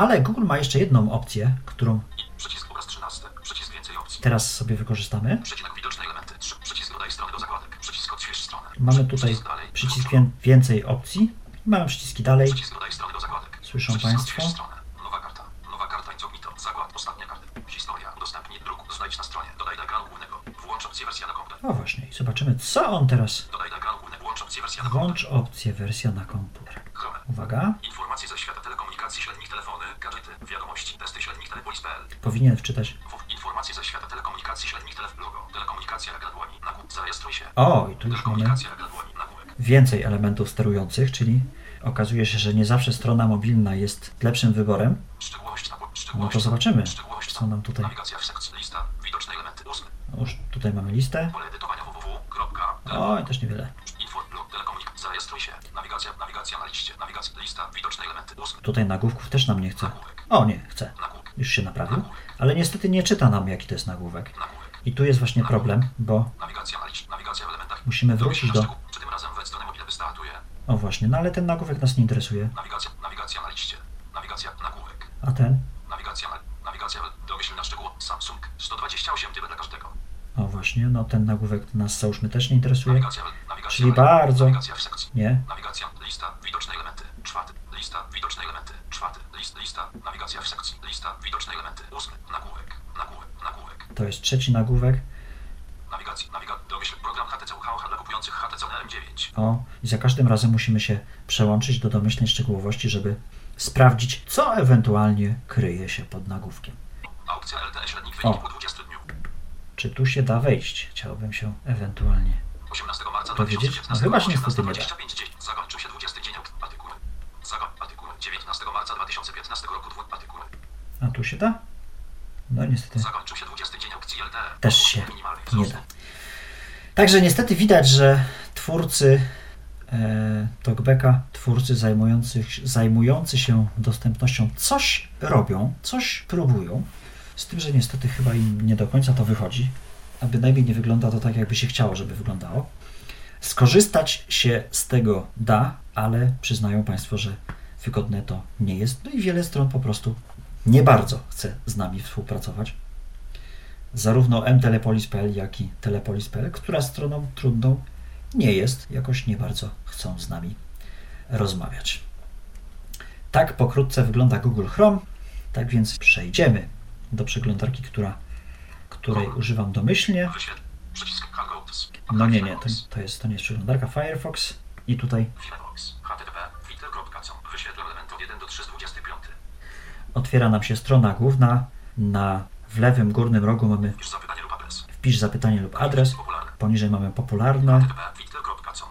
[SPEAKER 2] ale Google ma jeszcze jedną opcję, którą
[SPEAKER 3] Przycisk obraz 13. Przycisk więcej opcji.
[SPEAKER 2] teraz sobie wykorzystamy.
[SPEAKER 3] Widoczne elementy. 3. Przycisk dodaj strony do zakładek. Przycisk odśwież stronę.
[SPEAKER 2] Mamy tutaj
[SPEAKER 3] Przycisk dalej.
[SPEAKER 2] przycisk wię- więcej opcji. Mamy przyciski dalej.
[SPEAKER 3] Przycisk dodaj strony do zakładek.
[SPEAKER 2] Słyszą
[SPEAKER 3] Przycisk
[SPEAKER 2] Państwo?
[SPEAKER 3] stronę. Nowa karta. Nowa karta incognito. Zakład. Ostatnia karta. Historia. Udostępnij druk. Znajdź na stronie. Dodaj do ekranu głównego. Włącz opcję wersja na komputer.
[SPEAKER 2] O właśnie, i zobaczymy, co on teraz.
[SPEAKER 3] Dodaj do ekranu głównego. Włącz opcję wersja na
[SPEAKER 2] Włącz
[SPEAKER 3] komputer.
[SPEAKER 2] opcję wersja na komputer. Uwaga,
[SPEAKER 3] Informacje ze świata telekomunikacji, średnich telefony, gadżety, wiadomości, testy średnich telepolis.pl.
[SPEAKER 2] powinien wczytać.
[SPEAKER 3] Informacje ze świata telekomunikacji, średnich telef... Logo. Telekomunikacja na dłoni. Nagłówek. Zarejestruj się.
[SPEAKER 2] O, i tu już mamy więcej elementów sterujących, czyli okazuje się, że nie zawsze strona mobilna jest lepszym wyborem. No to zobaczymy, co nam tutaj.
[SPEAKER 3] Ósmy.
[SPEAKER 2] Już tutaj mamy listę. O, też niewiele.
[SPEAKER 3] Telekomunikacja. Zarejestruj się. Nawigacja. Nawigacja na liście. Nawigacja. Lista. Widoczne elementy. Ósmy.
[SPEAKER 2] Tutaj nagłówków też nam nie chce.
[SPEAKER 3] Nagłówek.
[SPEAKER 2] O, nie, chce. Już się naprawił. Ale niestety nie czyta nam, jaki to jest nagłówek. I tu jest właśnie problem, bo musimy wrócić do...
[SPEAKER 3] Szczegół- Czy tym razem wejdź stronę mobile wystartuje?
[SPEAKER 2] O właśnie, no ale ten nagłówek nas nie interesuje.
[SPEAKER 3] Nawigacja. Nawigacja na liście. Nawigacja. Nagłówek.
[SPEAKER 2] A ten?
[SPEAKER 3] Nawigacja. na- Nawigacja. Domyślna szczegół. Samsung. 128 tyle dla każdego.
[SPEAKER 2] O właśnie, no ten nagłówek nas załóżmy też nie interesuje.
[SPEAKER 3] Nawigacja. Nawigacja.
[SPEAKER 2] Czyli bardzo-
[SPEAKER 3] Nawigacja w sekcji.
[SPEAKER 2] Nie?
[SPEAKER 3] Nawigacja. Lista. Widoczne elementy. Czwarty. Lista. Widoczne elementy. Czwarty. List, lista. Nawigacja w sekcji. Lista. Widoczne elementy. Ósmy. Nagłówek. Nagłówek. Nagłówek.
[SPEAKER 2] To jest trzeci nagłówek.
[SPEAKER 3] Nawigacja. Nawiga. Domyśl. Program HTC UH dla kupujących HTC M9.
[SPEAKER 2] O, i za każdym razem musimy się przełączyć do domyślnej szczegółowości, żeby sprawdzić, co ewentualnie kryje się pod nagłówkiem.
[SPEAKER 3] Aukcja LTE średnik
[SPEAKER 2] O.
[SPEAKER 3] wynik po 20 dniu.
[SPEAKER 2] Czy tu się da wejść? Chciałbym się ewentualnie.
[SPEAKER 3] 18 marca
[SPEAKER 2] Dowiedzieć?
[SPEAKER 3] 2015
[SPEAKER 2] No chyba niestety nie da.
[SPEAKER 3] 25 dzień. Zakończył się 20 dzień artykuły 19 marca 2015 roku.
[SPEAKER 2] A tu się da? No niestety
[SPEAKER 3] Zakończył się 20 dzień aukcji LTE.
[SPEAKER 2] też się nie da. Także niestety widać, że twórcy e, Talkbacka, twórcy zajmujący, zajmujący się dostępnością coś robią, coś próbują. Z tym, że niestety chyba im nie do końca to wychodzi, a bynajmniej nie wygląda to tak, jakby się chciało, żeby wyglądało. Skorzystać się z tego da, ale przyznają Państwo, że wygodne to nie jest. No i wiele stron po prostu nie bardzo chce z nami współpracować. Zarówno mtelepolis.pl, jak i telepolis.pl, która stroną trudną nie jest, jakoś nie bardzo chcą z nami rozmawiać. Tak pokrótce wygląda Google Chrome. Tak więc przejdziemy do przeglądarki, która, której używam domyślnie. No nie, nie, to, to, jest, to nie jest przeglądarka Firefox. I tutaj
[SPEAKER 3] Firefox. HTTP. Filter.com. Wyświetl element od 1 do 3 z 25.
[SPEAKER 2] otwiera nam się strona główna. Na w lewym górnym rogu mamy
[SPEAKER 3] Wpisz zapytanie lub adres.
[SPEAKER 2] Poniżej mamy popularne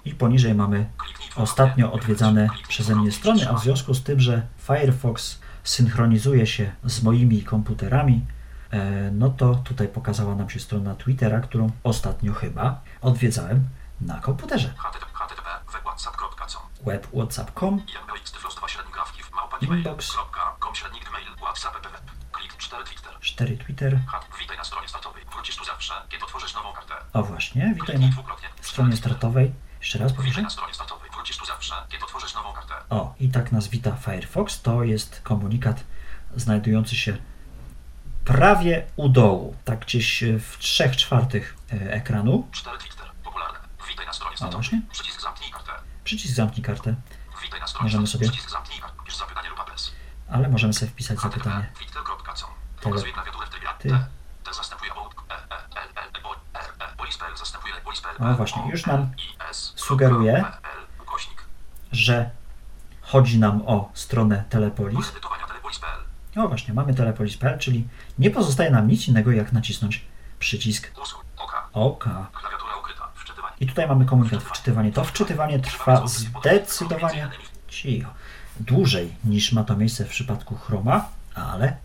[SPEAKER 2] i poniżej mamy ostatnio odwiedzane przeze mnie strony, a w związku z tym, że Firefox synchronizuje się z moimi komputerami, e, no to tutaj pokazała nam się strona Twittera, którą ostatnio chyba odwiedzałem na komputerze.
[SPEAKER 3] HTTP. Webwhatsapp.com.
[SPEAKER 2] webwhatsapp.com
[SPEAKER 3] IMBX Tyflos 2 średnik grafiki w małpa
[SPEAKER 2] Inbox.
[SPEAKER 3] gmail.com średnik gmail WhatsApp web. Klik 4 Twitter.
[SPEAKER 2] 4 Twitter.
[SPEAKER 3] Hat. Witaj na stronie startowej. Wrócisz tu zawsze, kiedy otworzysz nową kartę.
[SPEAKER 2] O właśnie, witaj na stronie startowej. Jeszcze raz powtórzę.
[SPEAKER 3] na stronie startowej. Tu zawsze, kiedy otworzysz nową kartę.
[SPEAKER 2] O, i tak nas wita Firefox. To jest komunikat znajdujący się prawie u dołu, tak gdzieś e, w 3 czwartych e, ekranu.
[SPEAKER 3] 4 Twitter. Popularne. Witaj na stronie
[SPEAKER 2] właśnie.
[SPEAKER 3] Przycisk zamknij kartę.
[SPEAKER 2] Przycisk zamknij kartę,
[SPEAKER 3] Witaj na stronie
[SPEAKER 2] Możemy sobie-
[SPEAKER 3] Przycisk zamknij kartę. Pisz zapytanie lub adres.
[SPEAKER 2] ale możemy sobie wpisać zapytanie.
[SPEAKER 3] Twitter.com. Pokazuje klawiaturę w trybie. T. T zastępuje obok. E, E, L, L, E, E, Polis.pl zastępuje Polis.pl.
[SPEAKER 2] O, właśnie, już nam sugeruje. Że chodzi nam o stronę Telepolis. O właśnie, mamy telepolis.pl, czyli nie pozostaje nam nic innego jak nacisnąć przycisk.
[SPEAKER 3] Oka.
[SPEAKER 2] I tutaj mamy komunikat wczytywanie. To wczytywanie trwa zdecydowanie cicho. Dłużej niż ma to miejsce w przypadku Chroma, ale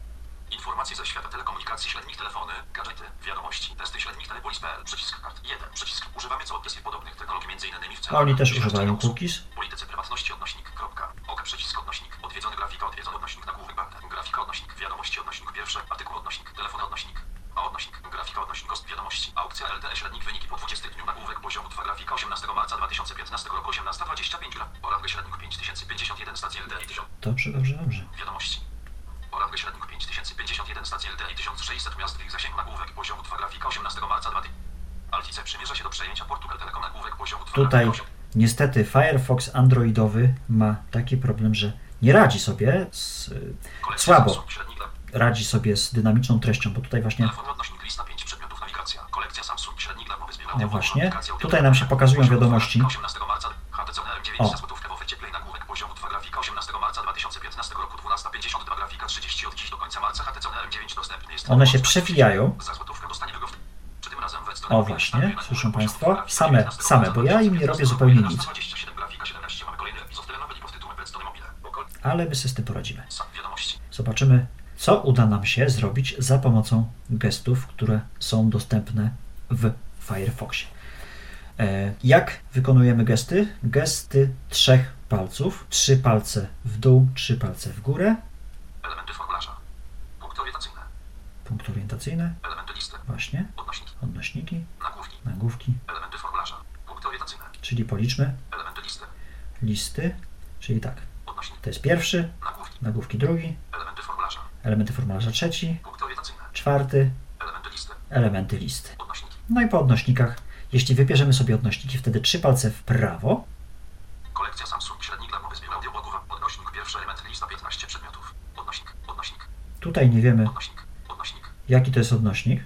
[SPEAKER 3] Informacje ze świata telekomunikacji, średnich telefony, gadżety, wiadomości, testy średnich telepolis.pl. Przycisk kart. 1. Przycisk. Używamy co podobnych technologii, w celach
[SPEAKER 2] oni też używają cookies.
[SPEAKER 3] Polityce prywatności odnośnik. Kropka. Ok. Przycisk odnośnik. Odwiedzony grafika, odwiedzony odnośnik nagłówek banner. Grafika odnośnik. Wiadomości odnośnik pierwsze. Artykuł odnośnik. Telefon odnośnik. A odnośnik. Grafika odnośnik. Kost wiadomości. Aukcja LTE średnik wyniki po 20 dniu nagłówek poziomu 2 grafika 18 marca 2015 roku 18.25 gra. Poranny średnik 5051 stacji LTE i 1000.
[SPEAKER 2] dobrze, dobrze, dobrze.
[SPEAKER 3] Wiadomości. Poranny średnik 5051 stacji LTE i 1600 miast w ich zasięgu nagłówek poziomu 2 grafika 18 marca 2000. Altice przymierza się do przejęcia Portugal nagłówek poziomu 2
[SPEAKER 2] Tutaj niestety Firefox Androidowy ma taki problem, że nie radzi sobie z,
[SPEAKER 3] Kolekcja
[SPEAKER 2] słabo radzi sobie z dynamiczną treścią, bo tutaj właśnie
[SPEAKER 3] Telefon odnośnik lista 5 przedmiotów nawigacja. Kolekcja Samsung średnik dla mowy zbiera
[SPEAKER 2] No właśnie. Tutaj nam się pokazują wiadomości.
[SPEAKER 3] 18 marca HTC M9
[SPEAKER 2] O.
[SPEAKER 3] za złotówkę w ofercie Play nagłówek poziomu 2 grafika 18 marca 2015 roku 12.52 grafika 30 od dziś do końca marca HTC M9 dostępny jest.
[SPEAKER 2] One się przewijają. O właśnie, słyszą Państwo? Same, same, bo ja im nie robię zupełnie nic.
[SPEAKER 3] 27 grafika 17 mamy kolejny epizod terenowy i podtytułem Redstone Mobile. Okol-
[SPEAKER 2] Ale my sobie z tym poradzimy. Zobaczymy, co uda nam się zrobić za pomocą gestów, które są dostępne w Firefoxie. E, Jak wykonujemy gesty? Gesty trzech palców. Trzy palce w dół, trzy palce w górę.
[SPEAKER 3] Elementy. Punkty orientacyjne. Elementy listy.
[SPEAKER 2] Właśnie.
[SPEAKER 3] Odnośniki.
[SPEAKER 2] Odnośniki,
[SPEAKER 3] Nagłówki.
[SPEAKER 2] nagłówki.
[SPEAKER 3] Elementy formularza. Punkty orientacyjne.
[SPEAKER 2] Czyli policzmy
[SPEAKER 3] Elementy listy.
[SPEAKER 2] listy. Czyli tak,
[SPEAKER 3] Odnośnik.
[SPEAKER 2] to jest pierwszy,
[SPEAKER 3] Nagłówki.
[SPEAKER 2] nagłówki drugi,
[SPEAKER 3] Elementy formularza.
[SPEAKER 2] elementy formularza trzeci,
[SPEAKER 3] Punkty orientacyjne.
[SPEAKER 2] czwarty,
[SPEAKER 3] Elementy listy.
[SPEAKER 2] elementy listy.
[SPEAKER 3] Odnośniki.
[SPEAKER 2] No i po odnośnikach, jeśli wybierzemy sobie odnośniki, wtedy trzy palce w prawo,
[SPEAKER 3] Kolekcja Samsung. Średnik dla mowy zbiera audioblogowa. Odnośnik. Pierwszy element lista 15 przedmiotów. Odnośnik.
[SPEAKER 2] Tutaj nie wiemy,
[SPEAKER 3] Odnośnik.
[SPEAKER 2] Jaki to jest odnośnik.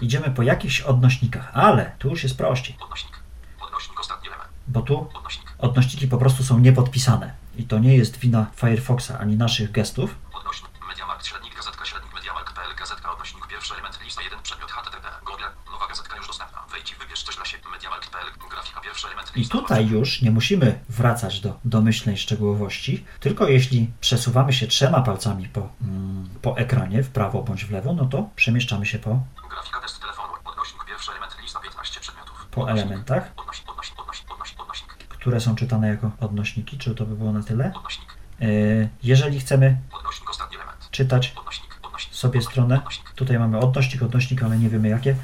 [SPEAKER 2] Idziemy po jakichś odnośnikach, ale tu już jest prościej,
[SPEAKER 3] Odnośnik. Odnośnik. Ostatni element.
[SPEAKER 2] bo tu
[SPEAKER 3] Odnośnik.
[SPEAKER 2] odnośniki po prostu są niepodpisane. I to nie jest wina Firefoxa ani naszych gestów,
[SPEAKER 3] Odnośnik. Mediamarkt. Średnik. Gazetka. Średnik. Mediamarkt.pl. Gazetka. Odnośnik. Pierwszy element. Lista 1. Przedmiot. HTTP. Google. Nowa gazetka już dostępna. Wejdź i wybierz coś dla siebie. Mediamarkt.pl. Grafika. Pierwszy element.
[SPEAKER 2] I tutaj już nie musimy wracać do domyślnej szczegółowości, tylko jeśli przesuwamy się trzema palcami po, mm, po ekranie, w prawo bądź w lewo, no to przemieszczamy się po,
[SPEAKER 3] Grafika. Test telefonu. Odnośnik. Pierwszy element. Lista 15 przedmiotów.
[SPEAKER 2] po elementach,
[SPEAKER 3] Odnośnik. Odnośnik. Odnośnik. Odnośnik.
[SPEAKER 2] Które są czytane jako odnośniki. Czy to by było na tyle?
[SPEAKER 3] Odnośnik.
[SPEAKER 2] Yy, Jeżeli chcemy
[SPEAKER 3] Odnośnik. Ostatni element.
[SPEAKER 2] czytać
[SPEAKER 3] Odnośnik. Odnośnik.
[SPEAKER 2] sobie stronę, tutaj mamy odnośnik, odnośnik, ale nie wiemy jakie,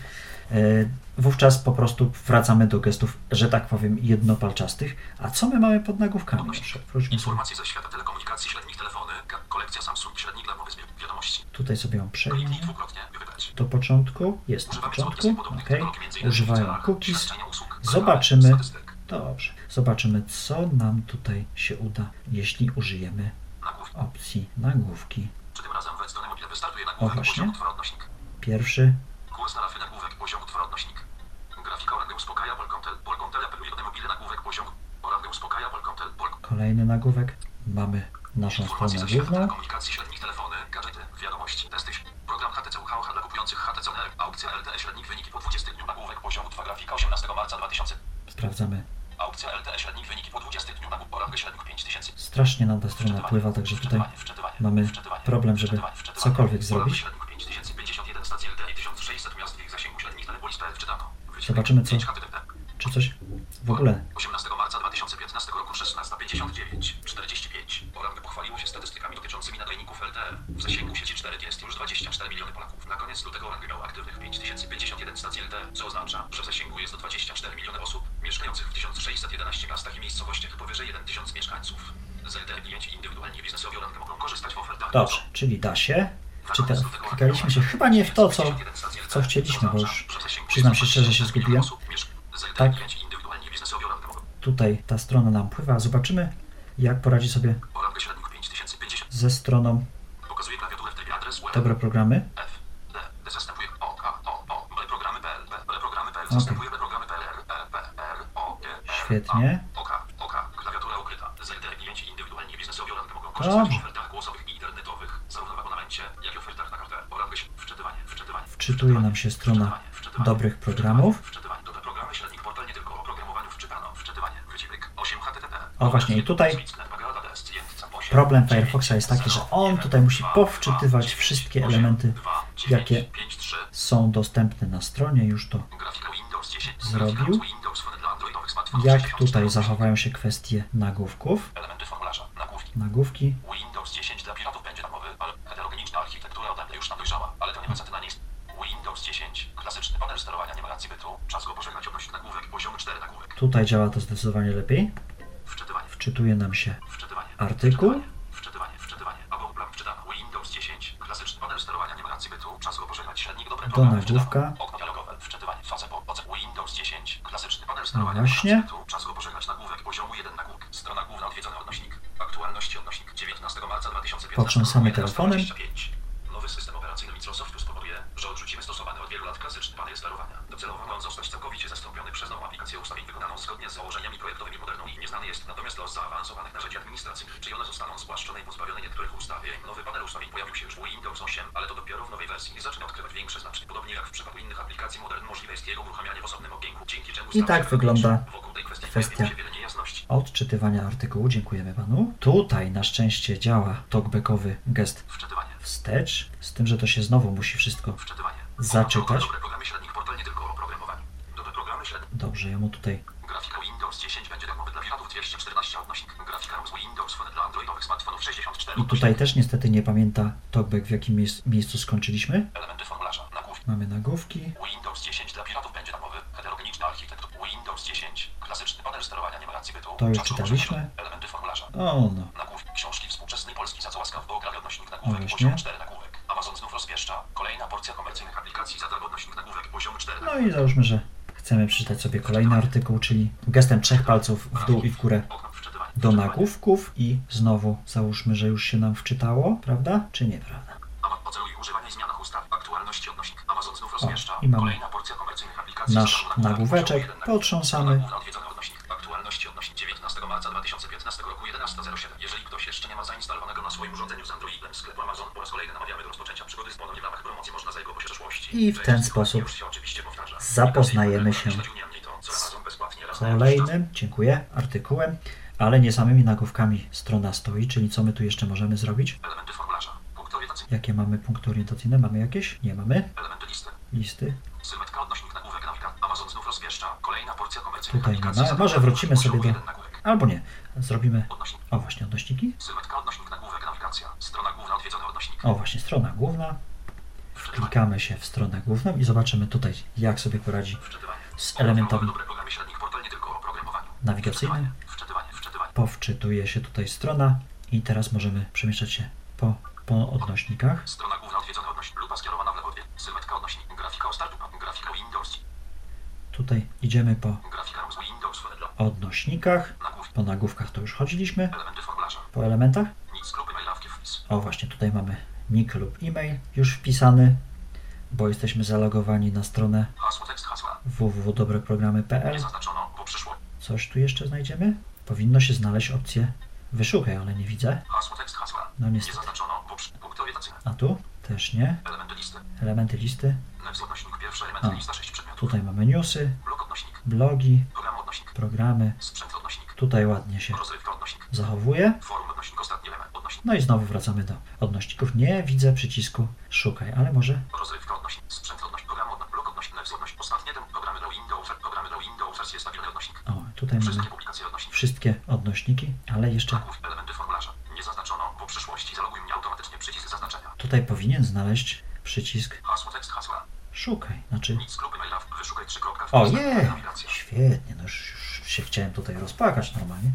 [SPEAKER 2] wówczas po prostu wracamy do gestów, że tak powiem, jednopalczastych. A co my mamy pod nagłówkami? Wróćmy sobie.
[SPEAKER 3] Informacje ze świata telekomunikacji. Średnik telefony. Kolekcja Samsung. Średnik dla. Wiadomości.
[SPEAKER 2] Tutaj sobie ją przejmę. Do początku, jest na
[SPEAKER 3] Używamy
[SPEAKER 2] początku, ok. Używają cookies. Zobaczymy. Dobrze. Zobaczymy, co nam tutaj się uda, jeśli użyjemy opcji nagłówki.
[SPEAKER 3] Czy tym razem do wystartuje nagłówek.
[SPEAKER 2] Pierwszy, kolejny nagłówek. Mamy naszą stronę główną.
[SPEAKER 3] telekomunikacji, średnik telefony, gadżety, wiadomości, testy. Program HTC UHH dla kupujących HTC Nr. Aukcja LTE średnik wyniki po 20 dniu nagłówek poziomu 2 grafika 18 marca 2000.
[SPEAKER 2] Sprawdzamy.
[SPEAKER 3] Aukcja LTE średnik wyniki po 20 dniu nagłówek średnik 5000.
[SPEAKER 2] Strasznie nam ta strona pływa, także tutaj mamy problem, żeby cokolwiek zrobić. Zobaczymy, co- Czy coś w ogóle
[SPEAKER 3] 18 marca 2015 roku 16.59 45 Orange pochwaliło się statystykami dotyczącymi nadajników LTE. W zasięgu sieci 4G jest już 24 miliony Polaków. Na koniec lutego Orange miał aktywnych 5051 stacji LTE, co oznacza, że w zasięgu jest 24 miliony osób mieszkających w 1611 miastach i miejscowościach powyżej 1000 mieszkańców. Z LTE klienci indywidualni biznesowi Orange mogą korzystać w ofertach.
[SPEAKER 2] Dobrze, czyli da się. Czyta, klikaliśmy się chyba nie w to, co, w co chcieliśmy, bo już przyznam się szczerze, że się zgubiłem. Tak. Tutaj ta strona nam pływa. Zobaczymy, jak poradzi sobie
[SPEAKER 3] Orange średnik 5050.
[SPEAKER 2] ze stroną. Dobre programy.
[SPEAKER 3] F, D, D zastępuje O, K, O, O, B programy PL, B, B programy PL
[SPEAKER 2] Okej.
[SPEAKER 3] zastępuje B programy PL, R, E,
[SPEAKER 2] Świetnie.
[SPEAKER 3] A, O, K, O, K, klawiatura ukryta. O,
[SPEAKER 2] właśnie, i tutaj Problem Firefoxa jest taki, że on tutaj musi powczytywać wszystkie elementy, jakie są dostępne na stronie. Już to zrobił. Jak tutaj zachowają się kwestie nagłówków.
[SPEAKER 3] Nagłówki. Windows 10 dla piratów będzie darmowy, ale heterogeniczna architektura ode mnie już nam dojrzała, ale to nie na nic. Windows 10, klasyczny panel sterowania, nie ma racji bytu, czas go pożegnać odnośnik nagłówek, poziomu 4 nagłówek.
[SPEAKER 2] Tutaj działa to zdecydowanie lepiej. Wczytuje nam się
[SPEAKER 3] wczytywanie.
[SPEAKER 2] Artykuł.
[SPEAKER 3] Wczytywanie, wczytywanie, wczytywanie. Wczytano. Windows 10, klasyczny panel sterowania, nie ma racji bytu, czas go pożegnać, średnik
[SPEAKER 2] Do
[SPEAKER 3] programy,
[SPEAKER 2] nagłówka.
[SPEAKER 3] Okno dialogowe, wczytywanie, fazę po oce. Windows 10, klasyczny panel sterowania,
[SPEAKER 2] No właśnie.
[SPEAKER 3] nie ma racji bytu, czas go pożegnać, nagłówek, poziomu 1 nagłówek. Strona główna, odwiedzony odnośnik. Aktualności odnośnik 19 marca 2015
[SPEAKER 2] Potrząsamy telefonem.
[SPEAKER 3] 11:25. Nowy system operacyjny Microsoftu spowoduje, że odrzucimy stosowany od wielu lat klasyczny panel sterowania. Docelowo ma on zostać całkowicie zastąpiony przez nową aplikację ustawień wykonaną zgodnie z założeniami projektowymi moderną i nieznany jest natomiast los zaawansowanych narzędzi administracyjnych. Czy one zostaną spłaszczone i pozbawione niektórych ustawień? Nowy panel ustawień pojawił się już w Windows 8, ale to dopiero w nowej wersji i zaczyna odkrywać większe znaczenie. Podobnie jak w przypadku innych aplikacji modern możliwe jest jego uruchamianie w osobnym okienku, dzięki czemu
[SPEAKER 2] I tak wygląda kwestia odczytywania artykułu. Dziękujemy panu. Tutaj na szczęście działa talkbackowy gest wstecz, z tym, że to się znowu musi wszystko. Zaczytać. Dobrze, ja mu tutaj
[SPEAKER 3] Grafika Windows 10 będzie darmowy dla piratów 214 odnośnik. Grafika Windows Phone dla androidowych smartfonów 64
[SPEAKER 2] I tutaj też niestety nie pamięta talkback w jakim miejsc, miejscu skończyliśmy.
[SPEAKER 3] Elementy formularza. Nagłówki.
[SPEAKER 2] Mamy nagłówki. To już czytaliśmy.
[SPEAKER 3] Elementy formularza.
[SPEAKER 2] O no.
[SPEAKER 3] Nagłówek książki współczesnej Polski za łaskaw geografia odnośnik nagłówek poziom 4 nagłówek. Amazon znów rozpieszcza. Kolejna porcja komercyjnych aplikacji za odnośnik nagłówek poziom 4.
[SPEAKER 2] No i załóżmy, że chcemy przeczytać sobie kolejny artykuł, czyli gestem trzech palców w dół i w górę do nagłówków i znowu załóżmy, że już się nam wczytało, prawda? Czy nieprawda? Oceluj Amazon
[SPEAKER 3] znów rozmieszcza. I mamy
[SPEAKER 2] nasz nagłóweczek, potrząsamy.
[SPEAKER 3] 2015 roku 11.07. Jeżeli ktoś jeszcze nie ma zainstalowanego na swoim urządzeniu z Androidem sklepu Amazon, po raz kolejny namawiamy do rozpoczęcia przygody z ponownie w ramach promocji można.
[SPEAKER 2] I w ten sposób zapoznajemy się
[SPEAKER 3] jakiś czas
[SPEAKER 2] kolejnym, dziękuję, artykułem, ale nie samymi nagłówkami strona stoi, czyli co my tu jeszcze możemy zrobić?
[SPEAKER 3] Elementy formularza. Punkt orientacyjny.
[SPEAKER 2] Jakie mamy punkty orientacyjne? Mamy jakieś? Nie mamy.
[SPEAKER 3] Elementy listy.
[SPEAKER 2] Listy.
[SPEAKER 3] Sylwetka, odnośnik, nagłówek. Amazon znów rozwieszcza. Kolejna porcja komercyjnych
[SPEAKER 2] Tutaj nie ma. Może wrócimy sobie do... Albo nie. Zrobimy...
[SPEAKER 3] Odnośnik.
[SPEAKER 2] O właśnie, odnośniki.
[SPEAKER 3] Sylwetka, odnośnik, nagłówek, nawigacja. Strona główna, odwiedzony odnośnik.
[SPEAKER 2] O właśnie, strona główna. Klikamy się w stronę główną i zobaczymy tutaj, jak sobie poradzi z elementami
[SPEAKER 3] wczytywanie.
[SPEAKER 2] Powczytuje się tutaj strona i teraz możemy przemieszczać się po, po odnośnikach.
[SPEAKER 3] Strona główna, odwiedzony odnośnik. Lupa skierowana w lewo. Sylwetka, odnośnik. Grafika o startup. Grafika Windows.
[SPEAKER 2] Tutaj idziemy po
[SPEAKER 3] Fedro.
[SPEAKER 2] odnośnikach. Po nagłówkach to już chodziliśmy. Po elementach. O właśnie, tutaj mamy nick lub e-mail już wpisany, bo jesteśmy zalogowani na stronę www.dobreprogramy.pl. Coś tu jeszcze znajdziemy? Powinno się znaleźć opcję wyszukaj, ale nie widzę. No
[SPEAKER 3] Nie
[SPEAKER 2] niestety. A tu? Też nie.
[SPEAKER 3] Elementy listy.
[SPEAKER 2] Elementy listy.
[SPEAKER 3] News odnośnik. Pierwszy elementy
[SPEAKER 2] A.
[SPEAKER 3] lista 6 przedmiotów.
[SPEAKER 2] Tutaj mamy newsy, blogi. Programy. Tutaj ładnie się zachowuje. No i znowu wracamy do odnośników. Nie widzę przycisku szukaj, ale może o, tutaj mamy
[SPEAKER 3] Wszystkie
[SPEAKER 2] odnośniki, ale jeszcze tutaj powinien znaleźć przycisk szukaj. Znaczy. O
[SPEAKER 3] nawigacja.
[SPEAKER 2] Świetnie, no już się chciałem tutaj rozpłakać normalnie.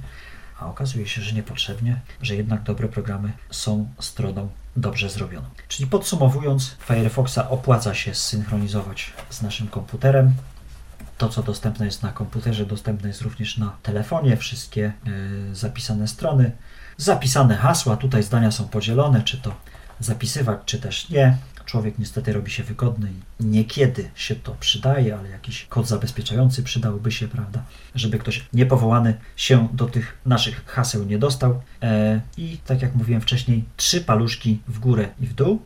[SPEAKER 2] A okazuje się, że niepotrzebnie, że jednak dobre programy są stroną dobrze zrobioną. Czyli podsumowując, Firefoxa opłaca się zsynchronizować z naszym komputerem. To, co dostępne jest na komputerze, dostępne jest również na telefonie. Wszystkie y, zapisane strony, zapisane hasła. Tutaj zdania są podzielone, czy to zapisywać, czy też nie. Człowiek niestety robi się wygodny i niekiedy się to przydaje, ale jakiś kod zabezpieczający przydałby się, prawda, żeby ktoś niepowołany się do tych naszych haseł nie dostał. E, I tak jak mówiłem wcześniej, trzy paluszki w górę i w dół.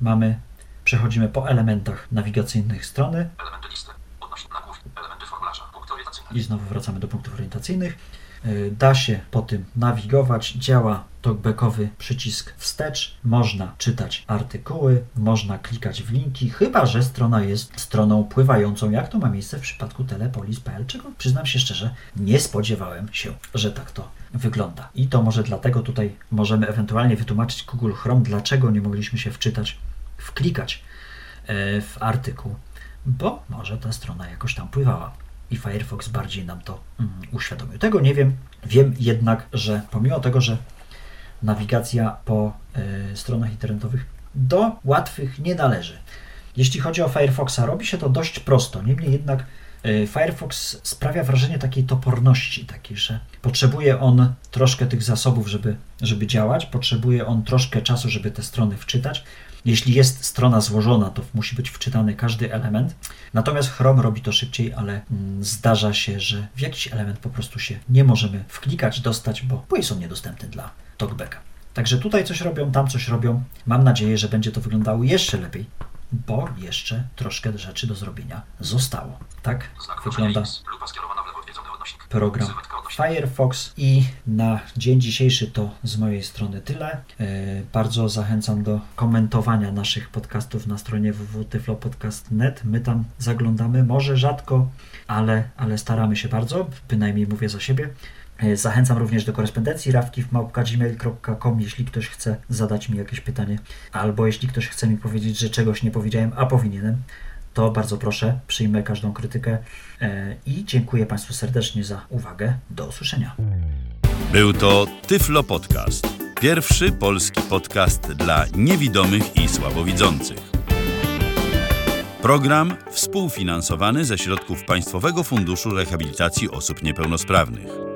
[SPEAKER 2] Mamy, przechodzimy po elementach nawigacyjnych strony
[SPEAKER 3] Elementy listy. Odnośnik nagłów. Elementy formularza. Punkt orientacyjny.
[SPEAKER 2] i znowu wracamy do punktów orientacyjnych. E, Da się po tym nawigować, działa talkbackowy przycisk wstecz, można czytać artykuły, można klikać w linki, chyba że strona jest stroną pływającą, jak to ma miejsce w przypadku telepolis.pl, czego przyznam się szczerze, nie spodziewałem się, że tak to wygląda. I to może dlatego tutaj możemy ewentualnie wytłumaczyć Google Chrome, dlaczego nie mogliśmy się wczytać, wklikać e, w artykuł, bo może ta strona jakoś tam pływała i Firefox bardziej nam to mm, uświadomił. Tego nie wiem. Wiem jednak, że pomimo tego, że nawigacja po y, stronach internetowych do łatwych nie należy. Jeśli chodzi o Firefoxa, robi się to dość prosto. Niemniej jednak Firefox sprawia wrażenie takiej toporności, takiej, że potrzebuje on troszkę tych zasobów, żeby, żeby działać, potrzebuje on troszkę czasu, żeby te strony wczytać. Jeśli jest strona złożona, to musi być wczytany każdy element. Natomiast Chrome robi to szybciej, ale mm, zdarza się, że w jakiś element po prostu się nie możemy wklikać, dostać, bo, bo są niedostępny dla talkbacka. Także tutaj coś robią, tam coś robią. Mam nadzieję, że będzie to wyglądało jeszcze lepiej, bo jeszcze troszkę rzeczy do zrobienia zostało. Tak wygląda program. Firefox i na dzień dzisiejszy to z mojej strony tyle. E, Bardzo zachęcam do komentowania naszych podcastów na stronie www.tyflopodcast.net. My tam zaglądamy, może rzadko, ale, ale staramy się bardzo, bynajmniej mówię za siebie. E, Zachęcam również do korespondencji rawki.gmail.com, jeśli ktoś chce zadać mi jakieś pytanie, albo jeśli ktoś chce mi powiedzieć, że czegoś nie powiedziałem, a powinienem, to bardzo proszę, przyjmę każdą krytykę e, i dziękuję Państwu serdecznie za uwagę. Do usłyszenia.
[SPEAKER 1] Był to Tyflo Podcast. Pierwszy polski podcast dla niewidomych i słabowidzących. Program współfinansowany ze środków Państwowego Funduszu Rehabilitacji Osób Niepełnosprawnych.